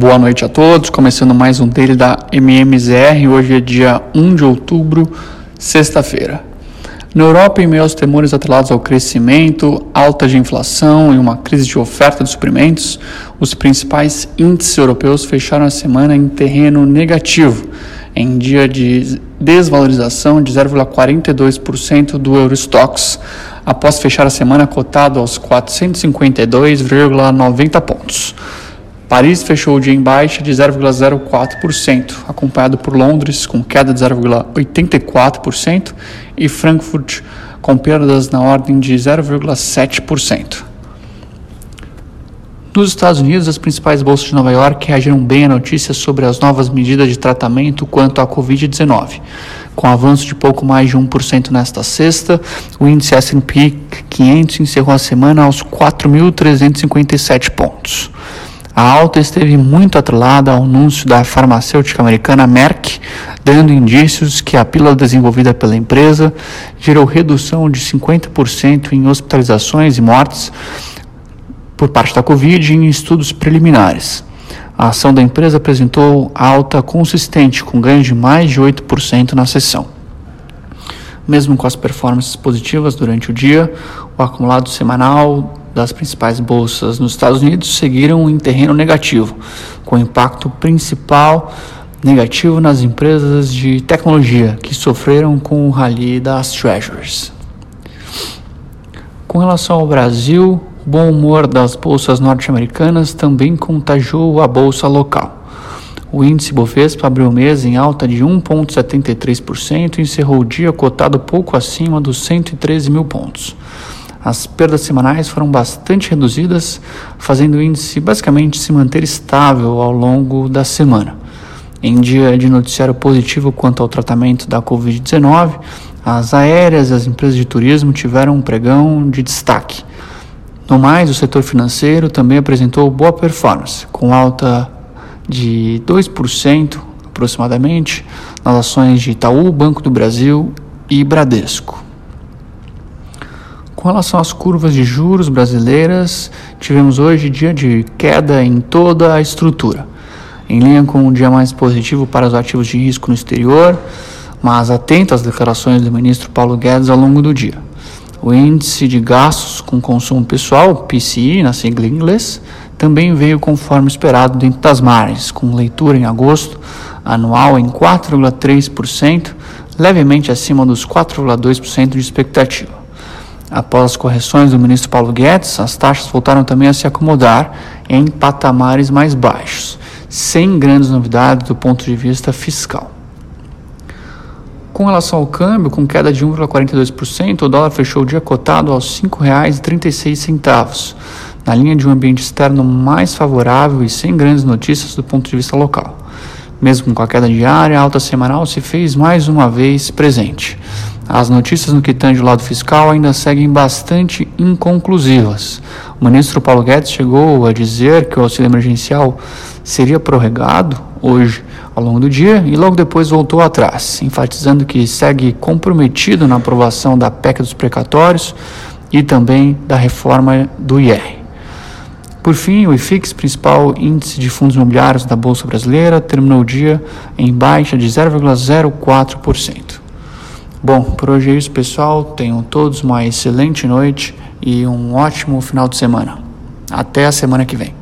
Boa noite a todos, começando mais um dele da MMZR. Hoje é dia 1 de outubro, sexta-feira. Na Europa, em meio aos temores atrelados ao crescimento, alta de inflação e uma crise de oferta de suprimentos, os principais índices europeus fecharam a semana em terreno negativo, em dia de desvalorização de 0,42% do Eurostox, após fechar a semana cotado aos 452,90 pontos. Paris fechou o dia em baixa de 0,04%, acompanhado por Londres com queda de 0,84% e Frankfurt com perdas na ordem de 0,7%. Nos Estados Unidos, as principais bolsas de Nova York reagiram bem a notícias sobre as novas medidas de tratamento quanto à Covid-19. Com avanço de pouco mais de 1% nesta sexta, o índice S&P 500 encerrou a semana aos 4.357 pontos. A alta esteve muito atrelada ao anúncio da farmacêutica americana Merck, dando indícios que a pílula desenvolvida pela empresa gerou redução de 50% em hospitalizações e mortes por parte da Covid em estudos preliminares. A ação da empresa apresentou alta consistente, com ganho de mais de 8% na sessão. Mesmo com as performances positivas durante o dia, o acumulado semanal das principais bolsas nos Estados Unidos seguiram em terreno negativo, com impacto principal negativo nas empresas de tecnologia que sofreram com o rally das Treasuries. Com relação ao Brasil, o bom humor das bolsas norte-americanas também contagiou a bolsa local. O índice Bovespa abriu o mês em alta de 1,73% e encerrou o dia cotado pouco acima dos 113 mil pontos. As perdas semanais foram bastante reduzidas, fazendo o índice basicamente se manter estável ao longo da semana. Em dia de noticiário positivo quanto ao tratamento da Covid-19, as aéreas e as empresas de turismo tiveram um pregão de destaque. No mais, o setor financeiro também apresentou boa performance, com alta de 2% aproximadamente nas ações de Itaú, Banco do Brasil e Bradesco. Com relação às curvas de juros brasileiras, tivemos hoje dia de queda em toda a estrutura, em linha com um dia mais positivo para os ativos de risco no exterior, mas atento às declarações do ministro Paulo Guedes ao longo do dia. O índice de gastos com consumo pessoal, PCI, na sigla em inglês, também veio conforme esperado dentro das margens, com leitura em agosto anual em 4,3%, levemente acima dos 4,2% de expectativa. Após as correções do ministro Paulo Guedes, as taxas voltaram também a se acomodar em patamares mais baixos, sem grandes novidades do ponto de vista fiscal. Com relação ao câmbio, com queda de 1,42%, o dólar fechou o dia cotado aos R$ 5,36, na linha de um ambiente externo mais favorável e sem grandes notícias do ponto de vista local. Mesmo com a queda diária, a alta semanal se fez mais uma vez presente. As notícias no que tange o lado fiscal ainda seguem bastante inconclusivas. O ministro Paulo Guedes chegou a dizer que o auxílio emergencial seria prorrogado hoje ao longo do dia e logo depois voltou atrás, enfatizando que segue comprometido na aprovação da PEC dos precatórios e também da reforma do IR. Por fim, o IFIX, principal índice de fundos imobiliários da Bolsa Brasileira, terminou o dia em baixa de 0,04%. Bom, por hoje é isso, pessoal. Tenham todos uma excelente noite e um ótimo final de semana. Até a semana que vem.